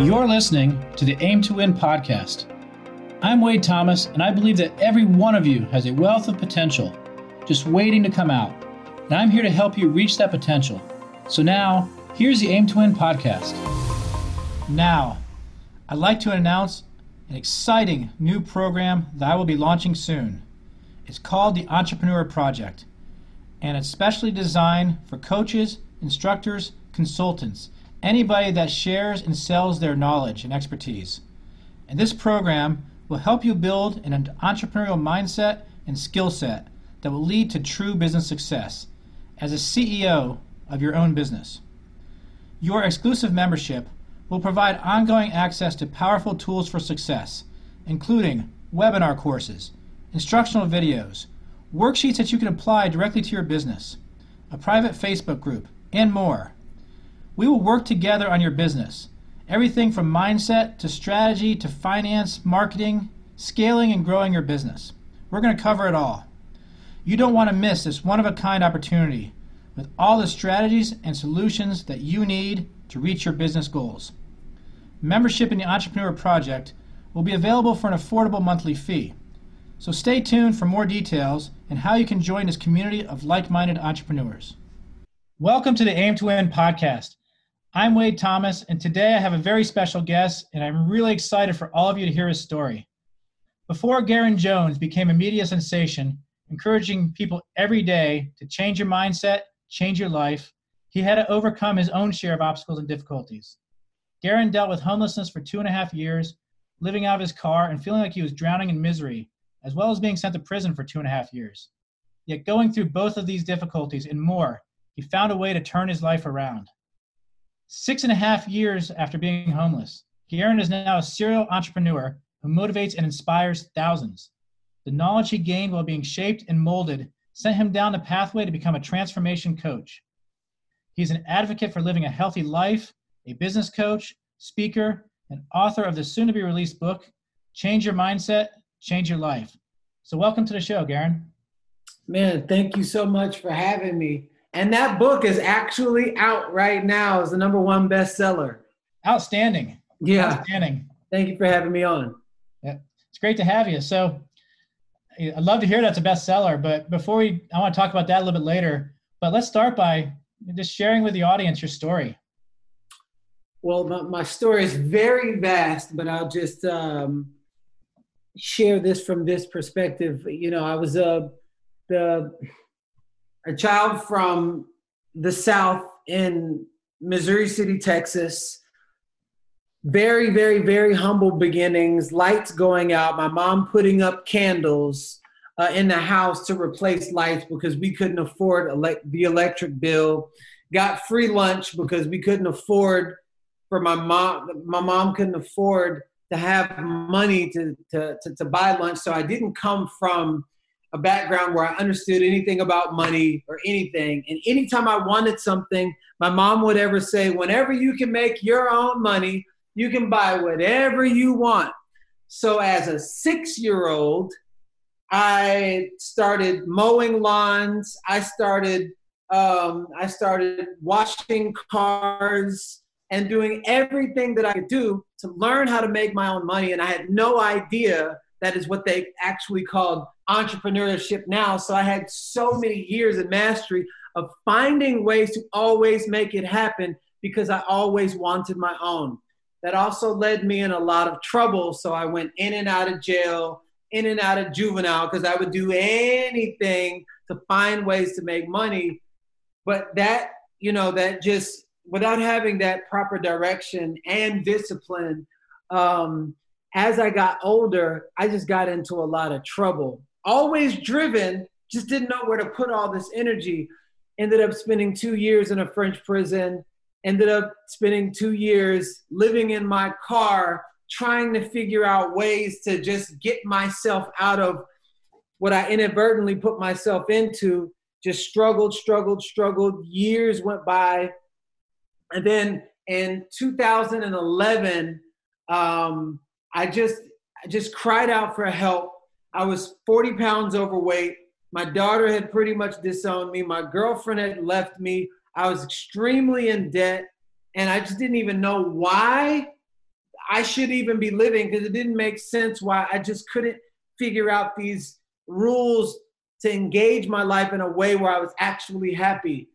You're listening to the Aim to Win podcast. I'm Wade Thomas, and I believe that every one of you has a wealth of potential just waiting to come out. And I'm here to help you reach that potential. So now, here's the Aim to Win podcast. Now, I'd like to announce an exciting new program that I will be launching soon. It's called the Entrepreneur Project, and it's specially designed for coaches, instructors, consultants, anybody that shares and sells their knowledge and expertise. And this program will help you build an entrepreneurial mindset and skill set that will lead to true business success as a CEO of your own business. Your exclusive membership will provide ongoing access to powerful tools for success, including webinar courses, instructional videos, worksheets that you can apply directly to your business, a private Facebook group, and more. We will work together on your business. Everything from mindset to strategy to finance, marketing, scaling, and growing your business. We're going to cover it all. You don't want to miss this one of a kind opportunity with all the strategies and solutions that you need to reach your business goals. Membership in the Entrepreneur Project will be available for an affordable monthly fee. So stay tuned for more details and how you can join this community of like minded entrepreneurs. Welcome to the Aim to Win podcast. I'm Wade Thomas, and today I have a very special guest, and I'm really excited for all of you to hear his story. Before Garen Jones became a media sensation, encouraging people every day to change your mindset, change your life, he had to overcome his own share of obstacles and difficulties. Garen dealt with homelessness for two and a half years, living out of his car and feeling like he was drowning in misery, as well as being sent to prison for two and a half years. Yet, going through both of these difficulties and more, he found a way to turn his life around. Six and a half years after being homeless, Garen is now a serial entrepreneur who motivates and inspires thousands. The knowledge he gained while being shaped and molded sent him down the pathway to become a transformation coach. He's an advocate for living a healthy life, a business coach, speaker, and author of the soon to be released book, Change Your Mindset, Change Your Life. So, welcome to the show, Garen. Man, thank you so much for having me. And that book is actually out right now as the number one bestseller. Outstanding. Yeah. Outstanding. Thank you for having me on. Yeah. It's great to have you. So I'd love to hear that's a bestseller, but before we, I want to talk about that a little bit later. But let's start by just sharing with the audience your story. Well, my, my story is very vast, but I'll just um, share this from this perspective. You know, I was a the a child from the South in Missouri City, Texas. Very, very, very humble beginnings, lights going out, my mom putting up candles uh, in the house to replace lights because we couldn't afford ele- the electric bill. Got free lunch because we couldn't afford for my mom, my mom couldn't afford to have money to, to, to, to buy lunch. So I didn't come from a background where I understood anything about money or anything. And anytime I wanted something, my mom would ever say, whenever you can make your own money, you can buy whatever you want. So as a six year old, I started mowing lawns. I started um, I started washing cars and doing everything that I could do to learn how to make my own money. And I had no idea that is what they actually called entrepreneurship now. So I had so many years of mastery of finding ways to always make it happen because I always wanted my own. That also led me in a lot of trouble. So I went in and out of jail, in and out of juvenile, because I would do anything to find ways to make money. But that, you know, that just without having that proper direction and discipline, um, as I got older, I just got into a lot of trouble. Always driven, just didn't know where to put all this energy. Ended up spending two years in a French prison. Ended up spending two years living in my car, trying to figure out ways to just get myself out of what I inadvertently put myself into. Just struggled, struggled, struggled. Years went by. And then in 2011, um, I just I just cried out for help. I was 40 pounds overweight. My daughter had pretty much disowned me. My girlfriend had left me. I was extremely in debt, and I just didn't even know why I should even be living because it didn't make sense why I just couldn't figure out these rules to engage my life in a way where I was actually happy.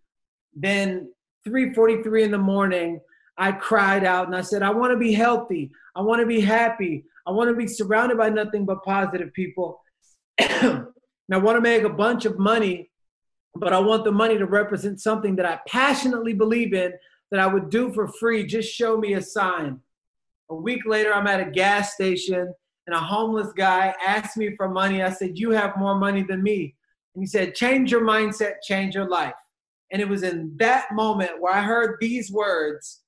Then 3:43 in the morning, I cried out and I said, I want to be healthy. I want to be happy. I want to be surrounded by nothing but positive people. and I want to make a bunch of money, but I want the money to represent something that I passionately believe in that I would do for free. Just show me a sign. A week later, I'm at a gas station and a homeless guy asked me for money. I said, You have more money than me. And he said, Change your mindset, change your life. And it was in that moment where I heard these words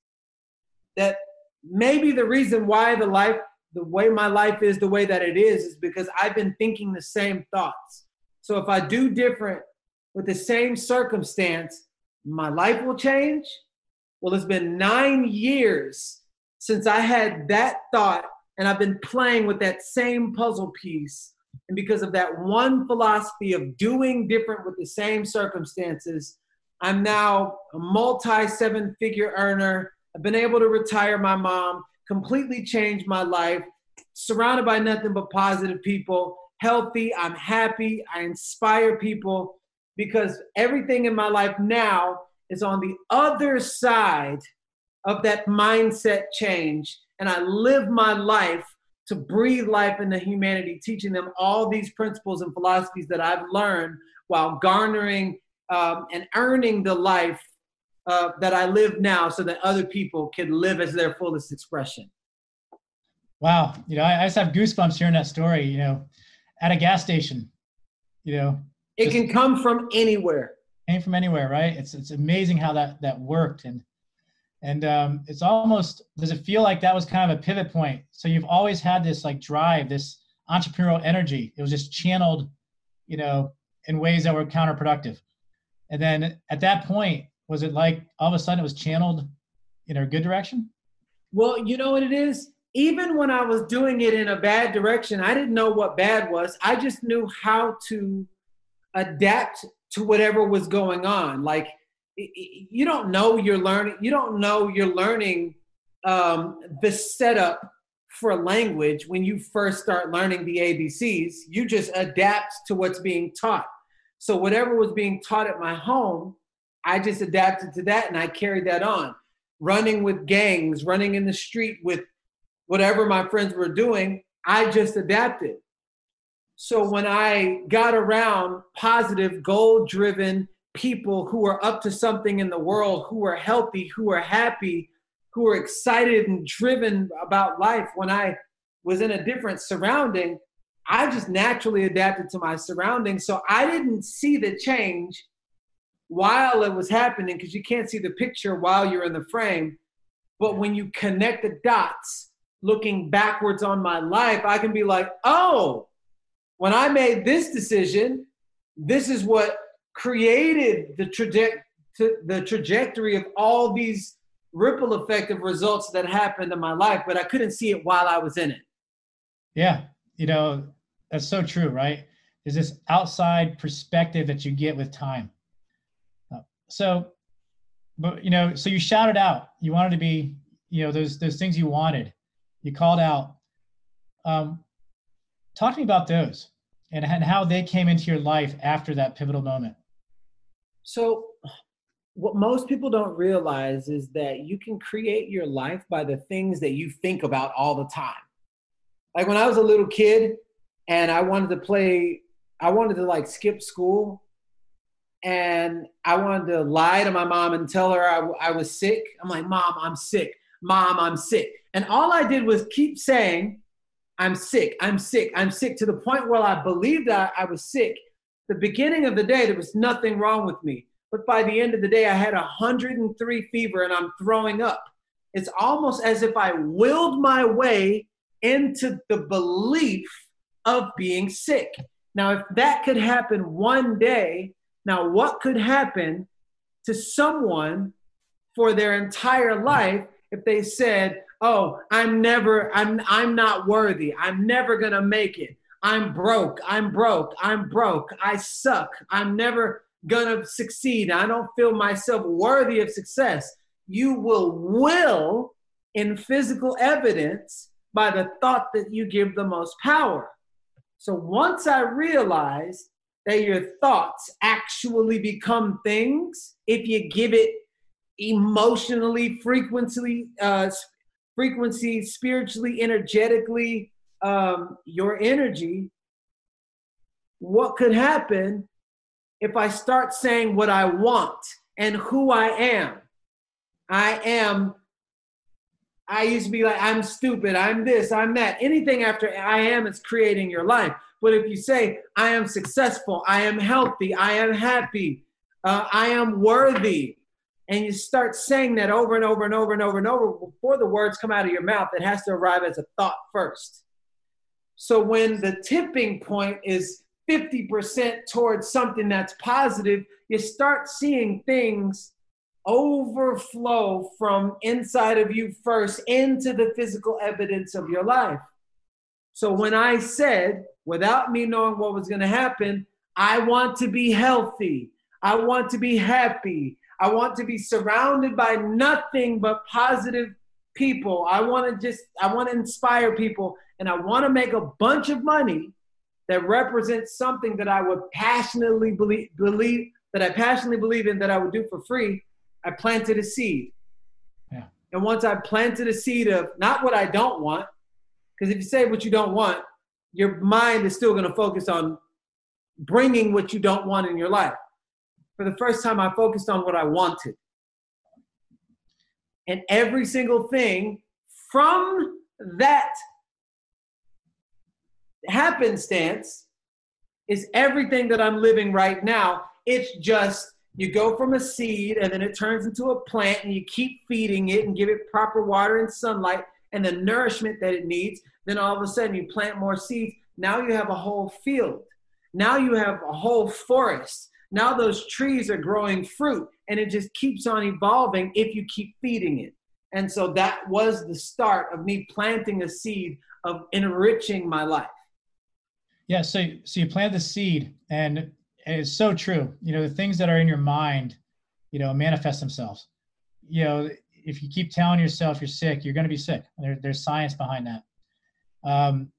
that maybe the reason why the life, the way my life is the way that it is, is because I've been thinking the same thoughts. So if I do different with the same circumstance, my life will change. Well, it's been nine years since I had that thought, and I've been playing with that same puzzle piece. And because of that one philosophy of doing different with the same circumstances, I'm now a multi seven figure earner. I've been able to retire my mom, completely changed my life, surrounded by nothing but positive people, healthy, I'm happy, I inspire people because everything in my life now is on the other side of that mindset change. And I live my life to breathe life into humanity, teaching them all these principles and philosophies that I've learned while garnering um, and earning the life uh, that I live now so that other people can live as their fullest expression. Wow. You know, I, I just have goosebumps hearing that story, you know, at a gas station, you know. It can come from anywhere. Came from anywhere, right? It's, it's amazing how that, that worked. And, and um, it's almost, does it feel like that was kind of a pivot point? So you've always had this like drive, this entrepreneurial energy. It was just channeled, you know, in ways that were counterproductive. And then at that point, was it like all of a sudden it was channeled in a good direction? Well, you know what it is? Even when I was doing it in a bad direction, I didn't know what bad was. I just knew how to adapt to whatever was going on. Like, you don't know you're learning, you don't know you're learning um, the setup for language when you first start learning the ABCs. You just adapt to what's being taught. So whatever was being taught at my home, I just adapted to that and I carried that on. Running with gangs, running in the street with whatever my friends were doing, I just adapted. So when I got around positive, goal driven people who are up to something in the world, who are healthy, who are happy, who are excited and driven about life, when I was in a different surrounding, I just naturally adapted to my surroundings. So I didn't see the change while it was happening because you can't see the picture while you're in the frame. But when you connect the dots, looking backwards on my life, I can be like, oh, when I made this decision, this is what created the, traje- the trajectory of all these ripple effect of results that happened in my life, but I couldn't see it while I was in it. Yeah. You know, that's so true, right? There's this outside perspective that you get with time. So, but you know, so you shouted out. You wanted to be, you know, those those things you wanted. You called out. Um, talk to me about those and, and how they came into your life after that pivotal moment. So, what most people don't realize is that you can create your life by the things that you think about all the time. Like when I was a little kid, and I wanted to play. I wanted to like skip school, and I wanted to lie to my mom and tell her I, I was sick. I'm like, Mom, I'm sick. Mom, I'm sick. And all I did was keep saying, I'm sick. I'm sick. I'm sick to the point where I believed that I was sick. The beginning of the day, there was nothing wrong with me. But by the end of the day, I had 103 fever and I'm throwing up. It's almost as if I willed my way into the belief of being sick. Now, if that could happen one day, now what could happen to someone for their entire life if they said, "Oh, I'm never I'm I'm not worthy. I'm never going to make it. I'm broke. I'm broke. I'm broke. I suck. I'm never going to succeed. I don't feel myself worthy of success." You will will in physical evidence by the thought that you give the most power. So once I realized that your thoughts actually become things if you give it emotionally, frequency, uh, frequency, spiritually, energetically, um, your energy, what could happen if I start saying what I want and who I am? I am, I used to be like, I'm stupid, I'm this, I'm that. Anything after I am is creating your life. But if you say, I am successful, I am healthy, I am happy, uh, I am worthy, and you start saying that over and over and over and over and over before the words come out of your mouth, it has to arrive as a thought first. So when the tipping point is 50% towards something that's positive, you start seeing things overflow from inside of you first into the physical evidence of your life. So when I said, without me knowing what was going to happen, I want to be healthy, I want to be happy, I want to be surrounded by nothing but positive people. I want to just, I want to inspire people and I want to make a bunch of money that represents something that I would passionately believe, believe that I passionately believe in that I would do for free. I planted a seed. Yeah. And once I planted a seed of not what I don't want, because if you say what you don't want, your mind is still going to focus on bringing what you don't want in your life for the first time, I focused on what I wanted. And every single thing from that happenstance is everything that I'm living right now. It's just you go from a seed and then it turns into a plant and you keep feeding it and give it proper water and sunlight and the nourishment that it needs. Then all of a sudden you plant more seeds. Now you have a whole field. Now you have a whole forest. Now those trees are growing fruit and it just keeps on evolving if you keep feeding it. And so that was the start of me planting a seed of enriching my life. Yeah, so so you plant the seed and it's so true. You know, the things that are in your mind, you know, manifest themselves. You know, if you keep telling yourself you're sick, you're going to be sick. There, there's science behind that. Um,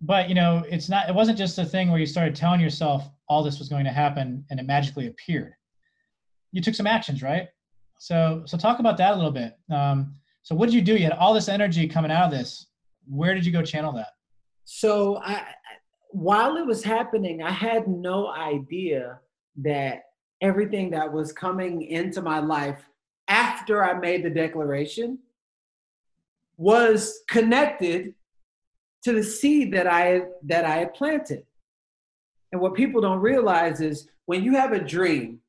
but you know, it's not. It wasn't just a thing where you started telling yourself all this was going to happen and it magically appeared. You took some actions, right? So, so talk about that a little bit. Um, so, what did you do? You had all this energy coming out of this. Where did you go channel that? So, I, while it was happening, I had no idea that everything that was coming into my life after I made the declaration was connected to the seed that I that I had planted. And what people don't realize is when you have a dream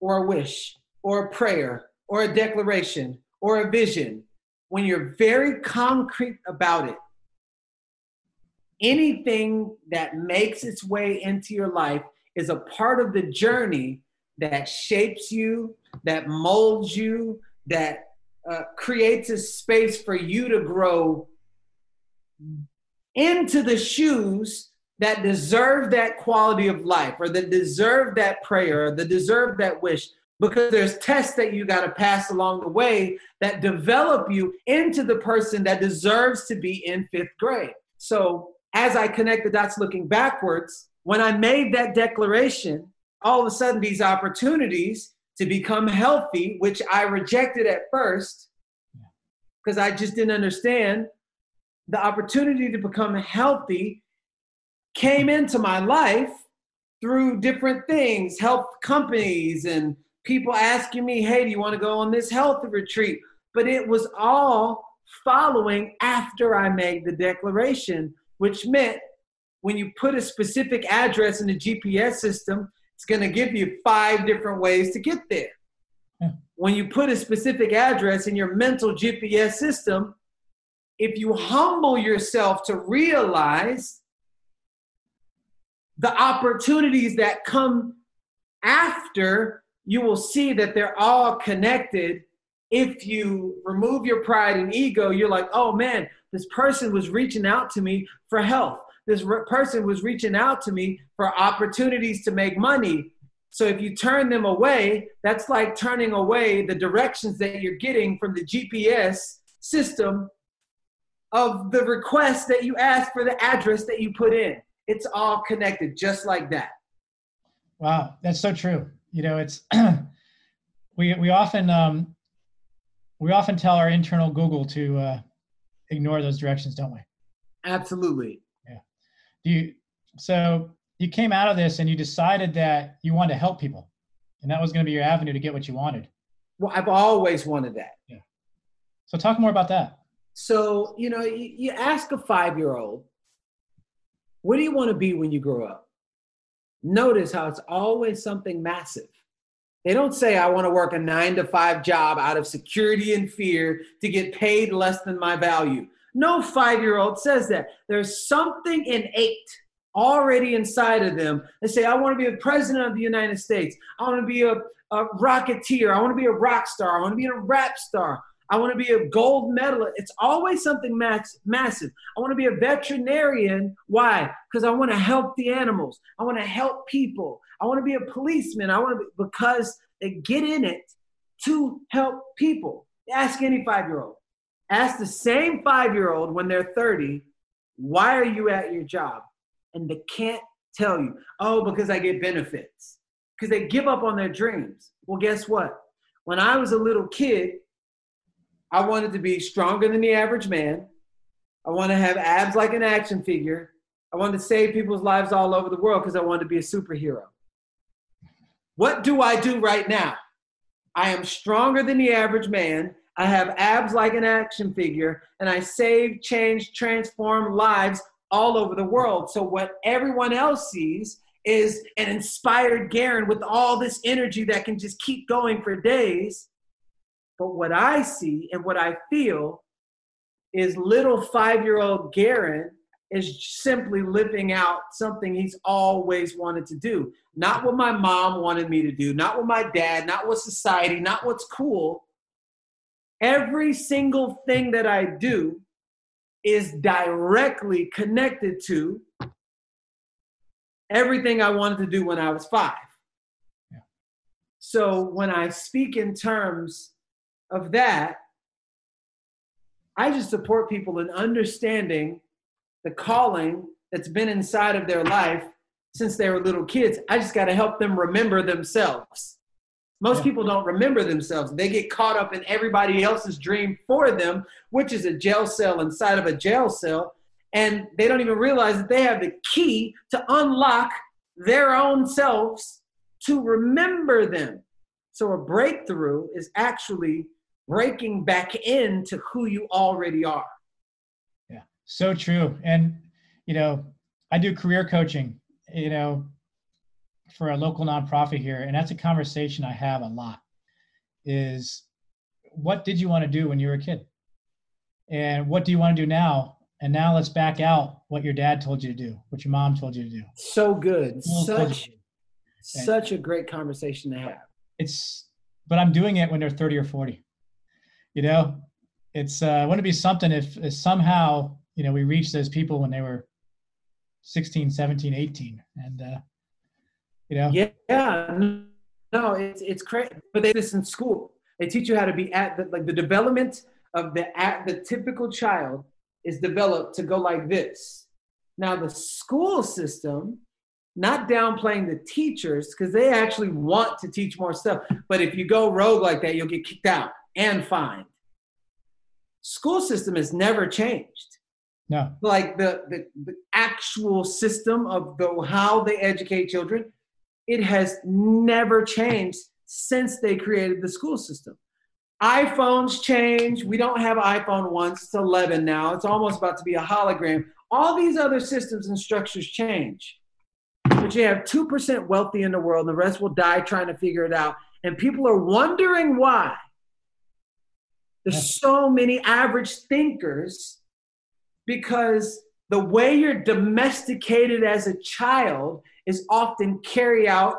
or a wish or a prayer or a declaration or a vision, when you're very concrete about it, anything that makes its way into your life is a part of the journey that shapes you, that molds you, that uh, creates a space for you to grow into the shoes that deserve that quality of life or that deserve that prayer or that deserve that wish because there's tests that you got to pass along the way that develop you into the person that deserves to be in fifth grade. So, as I connect the dots looking backwards, when I made that declaration, all of a sudden these opportunities to become healthy, which I rejected at first because I just didn't understand the opportunity to become healthy came into my life through different things, health companies and people asking me, hey, do you want to go on this health retreat? But it was all following after I made the declaration, which meant when you put a specific address in the GPS system, it's going to give you five different ways to get there. Hmm. When you put a specific address in your mental GPS system, if you humble yourself to realize the opportunities that come after, you will see that they're all connected. If you remove your pride and ego, you're like, oh man, this person was reaching out to me for health. This re- person was reaching out to me for opportunities to make money. So if you turn them away, that's like turning away the directions that you're getting from the GPS system of the request that you ask for the address that you put in. It's all connected just like that. Wow, that's so true. You know, it's we we often um, we often tell our internal Google to uh, ignore those directions, don't we? Absolutely. Do you so you came out of this and you decided that you wanted to help people, and that was going to be your avenue to get what you wanted. Well, I've always wanted that. Yeah. So talk more about that. So you know, you, you ask a five-year-old, "What do you want to be when you grow up?" Notice how it's always something massive. They don't say, I want to work a nine to five job out of security and fear to get paid less than my value. No five year old says that. There's something innate already inside of them. They say, I want to be a president of the United States. I want to be a, a rocketeer. I want to be a rock star. I want to be a rap star. I want to be a gold medalist. It's always something mass, massive. I want to be a veterinarian. Why? Because I want to help the animals. I want to help people. I want to be a policeman. I want to be, because they get in it to help people. Ask any five year old. Ask the same five year old when they're 30, why are you at your job? And they can't tell you, oh, because I get benefits. Because they give up on their dreams. Well, guess what? When I was a little kid, I wanted to be stronger than the average man. I want to have abs like an action figure. I wanted to save people's lives all over the world because I wanted to be a superhero. What do I do right now? I am stronger than the average man. I have abs like an action figure, and I save, change, transform lives all over the world. So, what everyone else sees is an inspired Garen with all this energy that can just keep going for days. But what I see and what I feel is little five year old Garen is simply living out something he's always wanted to do. Not what my mom wanted me to do, not what my dad, not what society, not what's cool. Every single thing that I do is directly connected to everything I wanted to do when I was five. Yeah. So when I speak in terms of that, I just support people in understanding the calling that's been inside of their life since they were little kids. I just got to help them remember themselves. Most yeah. people don't remember themselves. They get caught up in everybody else's dream for them, which is a jail cell inside of a jail cell. And they don't even realize that they have the key to unlock their own selves to remember them. So a breakthrough is actually breaking back into who you already are. Yeah, so true. And, you know, I do career coaching, you know, for a local nonprofit here. And that's a conversation I have a lot is what did you want to do when you were a kid? And what do you want to do now? And now let's back out what your dad told you to do, what your mom told you to do. So good. Such, such a great conversation to have. It's, but I'm doing it when they're 30 or 40. You know, it's, uh, wouldn't it be something if, if somehow you know we reached those people when they were 16 17 18 and uh you know? Yeah no it's it's crazy but they this in school. They teach you how to be at the, like the development of the at the typical child is developed to go like this. Now the school system not downplaying the teachers because they actually want to teach more stuff but if you go rogue like that you'll get kicked out and fined. School system has never changed. No. Like the, the, the actual system of the how they educate children, it has never changed since they created the school system. iPhones change. We don't have iPhone once. It's 11 now. It's almost about to be a hologram. All these other systems and structures change. But you have 2% wealthy in the world, and the rest will die trying to figure it out. And people are wondering why. There's so many average thinkers because the way you're domesticated as a child is often carried out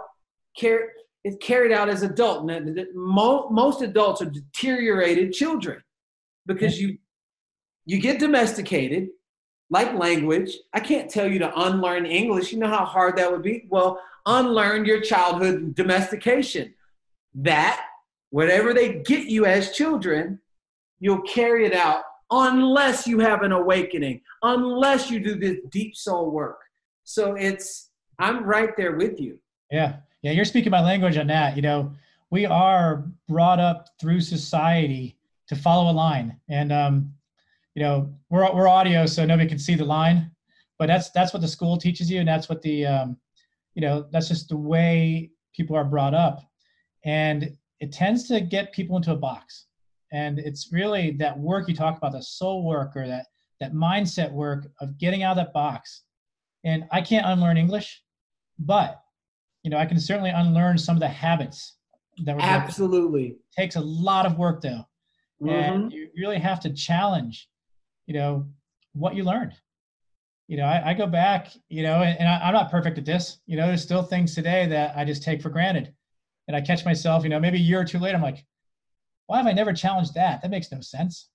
car- is carried out as adult. most adults are deteriorated children because you you get domesticated like language. I can't tell you to unlearn English. You know how hard that would be? Well, unlearn your childhood domestication. That whatever they get you as children, you'll carry it out unless you have an awakening, unless you do this deep soul work. So it's, I'm right there with you. Yeah. Yeah. You're speaking my language on that. You know, we are brought up through society to follow a line. And, um, you know, we're, we're audio, so nobody can see the line, but that's, that's what the school teaches you. And that's what the, um, you know, that's just the way people are brought up. And it tends to get people into a box and it's really that work you talk about the soul work or that that mindset work of getting out of that box and i can't unlearn english but you know i can certainly unlearn some of the habits that were absolutely takes a lot of work though mm-hmm. and you really have to challenge you know what you learned you know i, I go back you know and, and I, i'm not perfect at this you know there's still things today that i just take for granted and i catch myself you know maybe a year or two later i'm like why have I never challenged that? That makes no sense.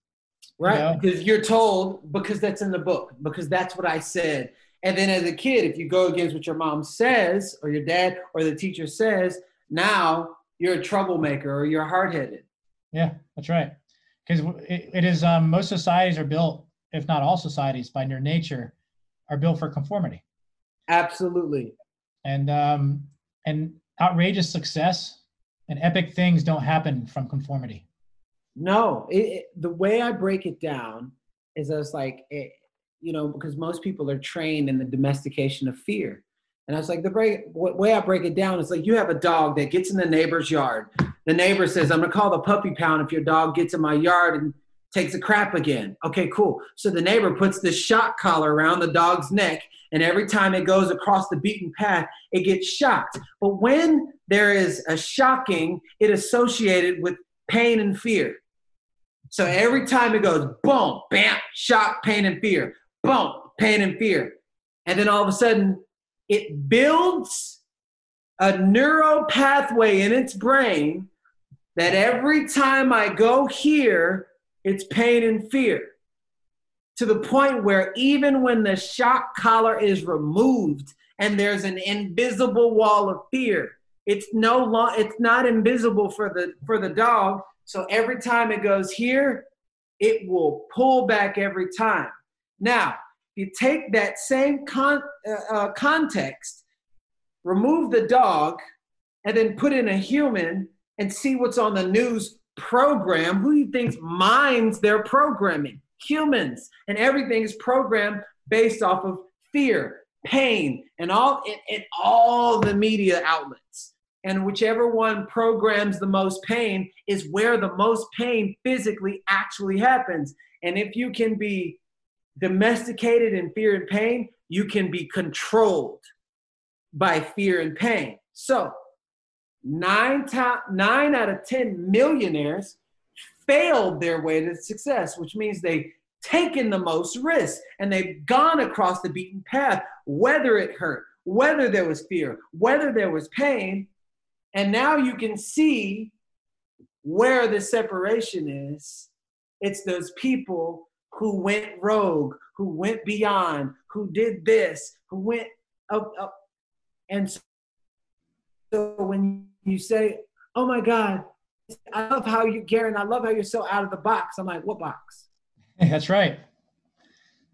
Right. You know? Because you're told, because that's in the book, because that's what I said. And then as a kid, if you go against what your mom says, or your dad, or the teacher says, now you're a troublemaker or you're hard headed. Yeah, that's right. Because it, it is, um, most societies are built, if not all societies, by their nature, are built for conformity. Absolutely. And, um, and outrageous success and epic things don't happen from conformity. No, it, it, the way I break it down is as like, it, you know, because most people are trained in the domestication of fear. And I was like, the break, way I break it down is like you have a dog that gets in the neighbor's yard. The neighbor says, I'm gonna call the puppy pound if your dog gets in my yard and takes a crap again. Okay, cool. So the neighbor puts this shock collar around the dog's neck, and every time it goes across the beaten path, it gets shocked. But when there is a shocking, it associated with pain and fear. So every time it goes boom, bam, shock, pain, and fear, boom, pain and fear. And then all of a sudden, it builds a neural pathway in its brain that every time I go here, it's pain and fear. To the point where even when the shock collar is removed and there's an invisible wall of fear, it's no long, it's not invisible for the for the dog. So every time it goes here, it will pull back every time. Now, if you take that same con, uh, uh, context, remove the dog, and then put in a human and see what's on the news program. Who do you think minds their programming? Humans. And everything is programmed based off of fear, pain, and all in, in all the media outlets. And whichever one programs the most pain is where the most pain physically actually happens. And if you can be domesticated in fear and pain, you can be controlled by fear and pain. So nine, to- nine out of 10 millionaires failed their way to success, which means they've taken the most risk and they've gone across the beaten path, whether it hurt, whether there was fear, whether there was pain. And now you can see where the separation is. It's those people who went rogue, who went beyond, who did this, who went up, up. And so when you say, "Oh my God, I love how you, Garen, I love how you're so out of the box." I'm like, "What box?" That's right.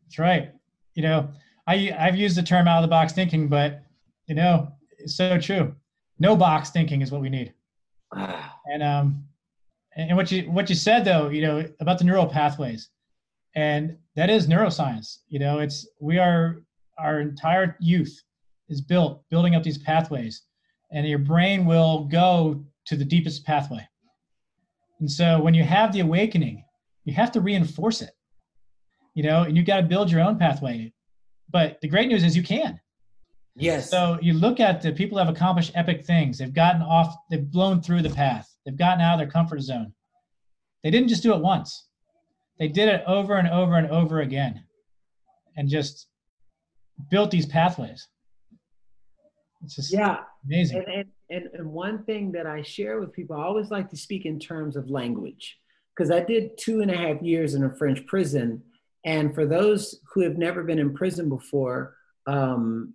That's right. You know, I I've used the term out of the box thinking, but you know, it's so true. No box thinking is what we need. and um, and what you what you said though, you know, about the neural pathways, and that is neuroscience. You know, it's we are our entire youth is built building up these pathways and your brain will go to the deepest pathway. And so when you have the awakening, you have to reinforce it, you know, and you've got to build your own pathway. But the great news is you can. Yes. So you look at the people that have accomplished epic things. They've gotten off, they've blown through the path. They've gotten out of their comfort zone. They didn't just do it once. They did it over and over and over again and just built these pathways. It's just yeah, amazing. And, and, and one thing that I share with people, I always like to speak in terms of language because I did two and a half years in a French prison. And for those who have never been in prison before, um,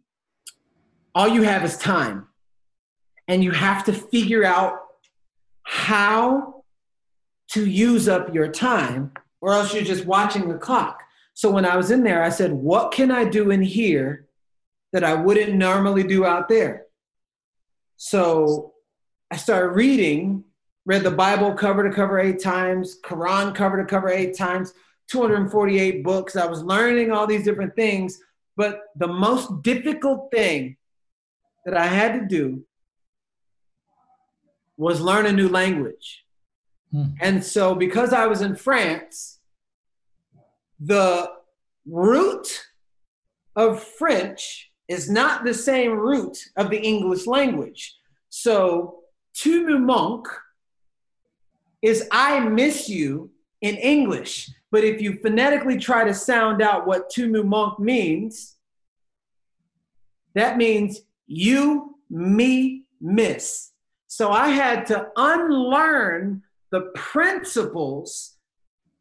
all you have is time. And you have to figure out how to use up your time, or else you're just watching the clock. So when I was in there, I said, What can I do in here that I wouldn't normally do out there? So I started reading, read the Bible cover to cover eight times, Quran cover to cover eight times, 248 books. I was learning all these different things. But the most difficult thing that I had to do was learn a new language. Hmm. And so, because I was in France, the root of French is not the same root of the English language. So, tu me manques is I miss you in English. But if you phonetically try to sound out what tu me manques means, that means you, me, miss. So I had to unlearn the principles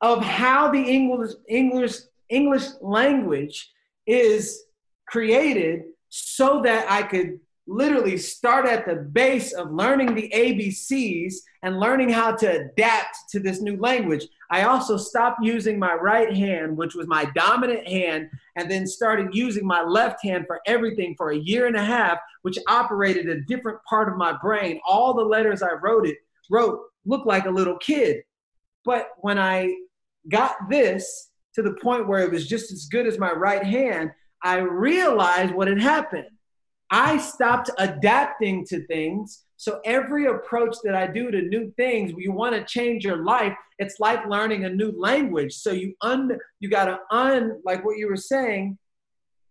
of how the English, English, English language is created so that I could literally start at the base of learning the ABCs and learning how to adapt to this new language. I also stopped using my right hand, which was my dominant hand, and then started using my left hand for everything for a year and a half, which operated a different part of my brain. All the letters I wrote it wrote looked like a little kid. But when I got this to the point where it was just as good as my right hand, I realized what had happened I stopped adapting to things. So every approach that I do to new things, you want to change your life, it's like learning a new language. So you un you got to un like what you were saying,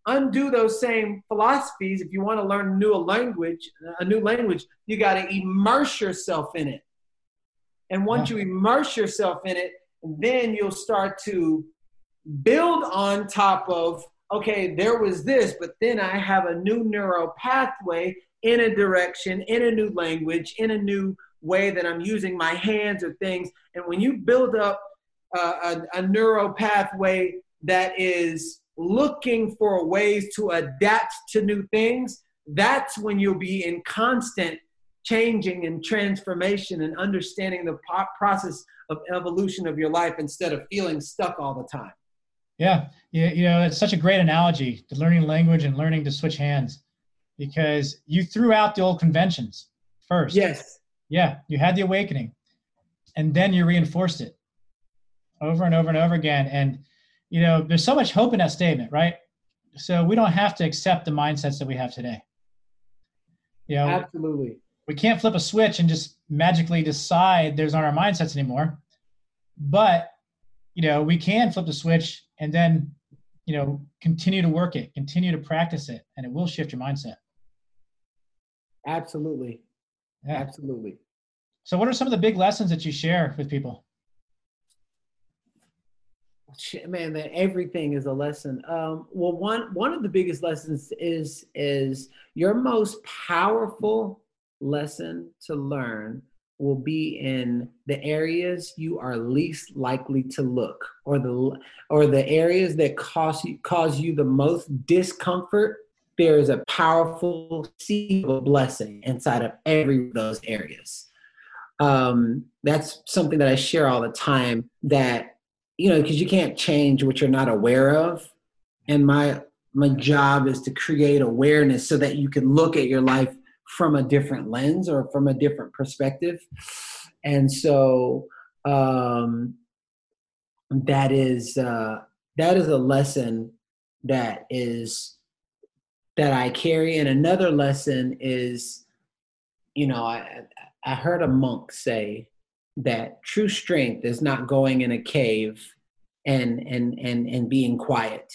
undo those same philosophies. If you want to learn a new language, a new language, you got to immerse yourself in it. And once you immerse yourself in it, then you'll start to build on top of okay, there was this, but then I have a new neural pathway in a direction, in a new language, in a new way that I'm using my hands or things. And when you build up uh, a, a neural pathway that is looking for ways to adapt to new things, that's when you'll be in constant changing and transformation and understanding the process of evolution of your life instead of feeling stuck all the time. Yeah, you, you know, it's such a great analogy to learning language and learning to switch hands because you threw out the old conventions first. Yes. Yeah, you had the awakening and then you reinforced it over and over and over again. And, you know, there's so much hope in that statement, right? So we don't have to accept the mindsets that we have today. You know, absolutely. We can't flip a switch and just magically decide there's not our mindsets anymore. But, you know, we can flip the switch and then you know continue to work it continue to practice it and it will shift your mindset. Absolutely. Yeah. absolutely. So what are some of the big lessons that you share with people? Man that everything is a lesson. Um, well one one of the biggest lessons is is your most powerful lesson to learn will be in the areas you are least likely to look or the or the areas that cause you cause you the most discomfort. There is a powerful seed of blessing inside of every of those areas. Um, that's something that i share all the time that you know because you can't change what you're not aware of. And my my job is to create awareness so that you can look at your life from a different lens or from a different perspective. And so um, that is uh, that is a lesson that is that I carry. And another lesson is, you know, I I heard a monk say that true strength is not going in a cave and and and and being quiet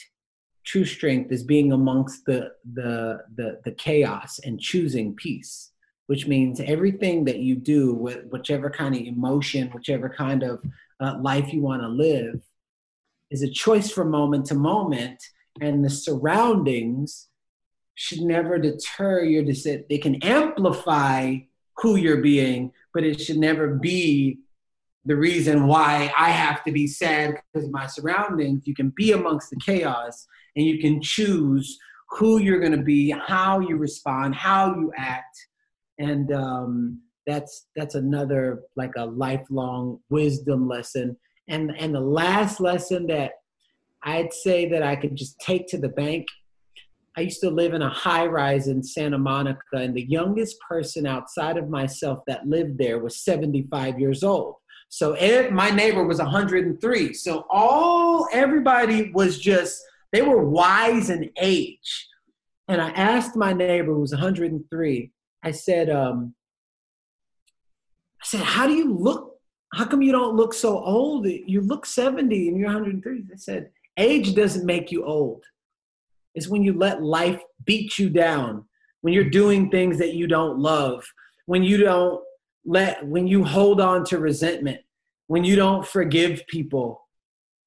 true strength is being amongst the the the, the chaos and choosing peace which means everything that you do with whichever kind of emotion whichever kind of uh, life you want to live is a choice from moment to moment and the surroundings should never deter your decision they can amplify who you're being but it should never be the reason why I have to be sad because of my surroundings. You can be amongst the chaos and you can choose who you're going to be, how you respond, how you act. And um, that's that's another like a lifelong wisdom lesson. And and the last lesson that I'd say that I could just take to the bank. I used to live in a high rise in Santa Monica, and the youngest person outside of myself that lived there was 75 years old. So my neighbor was 103. So all everybody was just they were wise in age. And I asked my neighbor who was 103. I said, um, I said, how do you look? How come you don't look so old? You look 70 and you're 103. I said, age doesn't make you old. It's when you let life beat you down, when you're doing things that you don't love, when you don't let when you hold on to resentment when you don't forgive people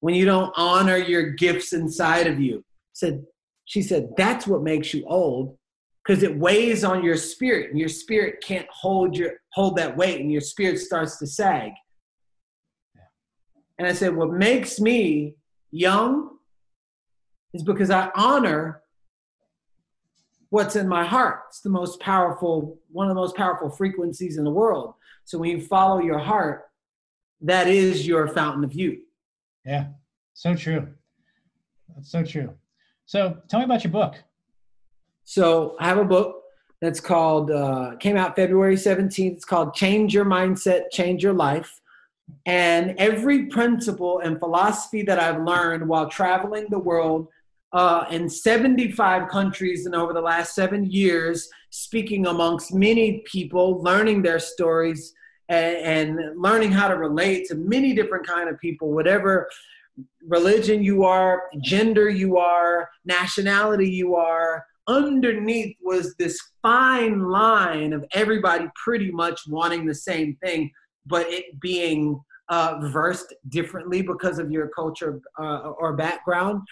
when you don't honor your gifts inside of you said she said that's what makes you old because it weighs on your spirit and your spirit can't hold your hold that weight and your spirit starts to sag and i said what makes me young is because i honor what's in my heart. It's the most powerful, one of the most powerful frequencies in the world. So when you follow your heart, that is your fountain of youth. Yeah, so true. That's so true. So tell me about your book. So I have a book that's called, uh, came out February 17th. It's called Change Your Mindset, Change Your Life. And every principle and philosophy that I've learned while traveling the world uh, in 75 countries and over the last seven years, speaking amongst many people, learning their stories, and, and learning how to relate to many different kind of people, whatever religion you are, gender you are, nationality you are. Underneath was this fine line of everybody pretty much wanting the same thing, but it being uh, versed differently because of your culture uh, or background.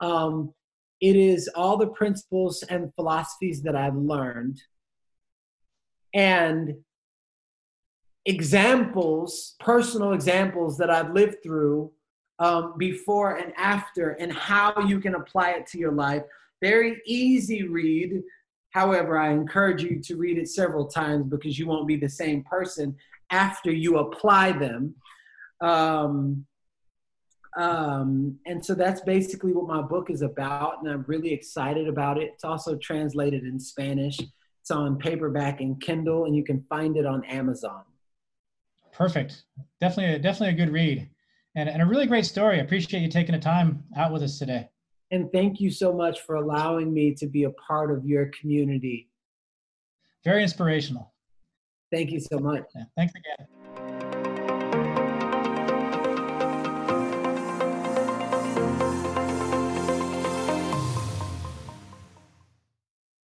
Um, it is all the principles and philosophies that I've learned and examples, personal examples that I've lived through um, before and after, and how you can apply it to your life. Very easy read. However, I encourage you to read it several times because you won't be the same person after you apply them. Um, um, and so that's basically what my book is about, and I'm really excited about it. It's also translated in Spanish. It's on paperback and Kindle, and you can find it on Amazon. Perfect. Definitely, definitely a good read, and, and a really great story. I appreciate you taking the time out with us today. And thank you so much for allowing me to be a part of your community. Very inspirational. Thank you so much. Yeah, thanks again.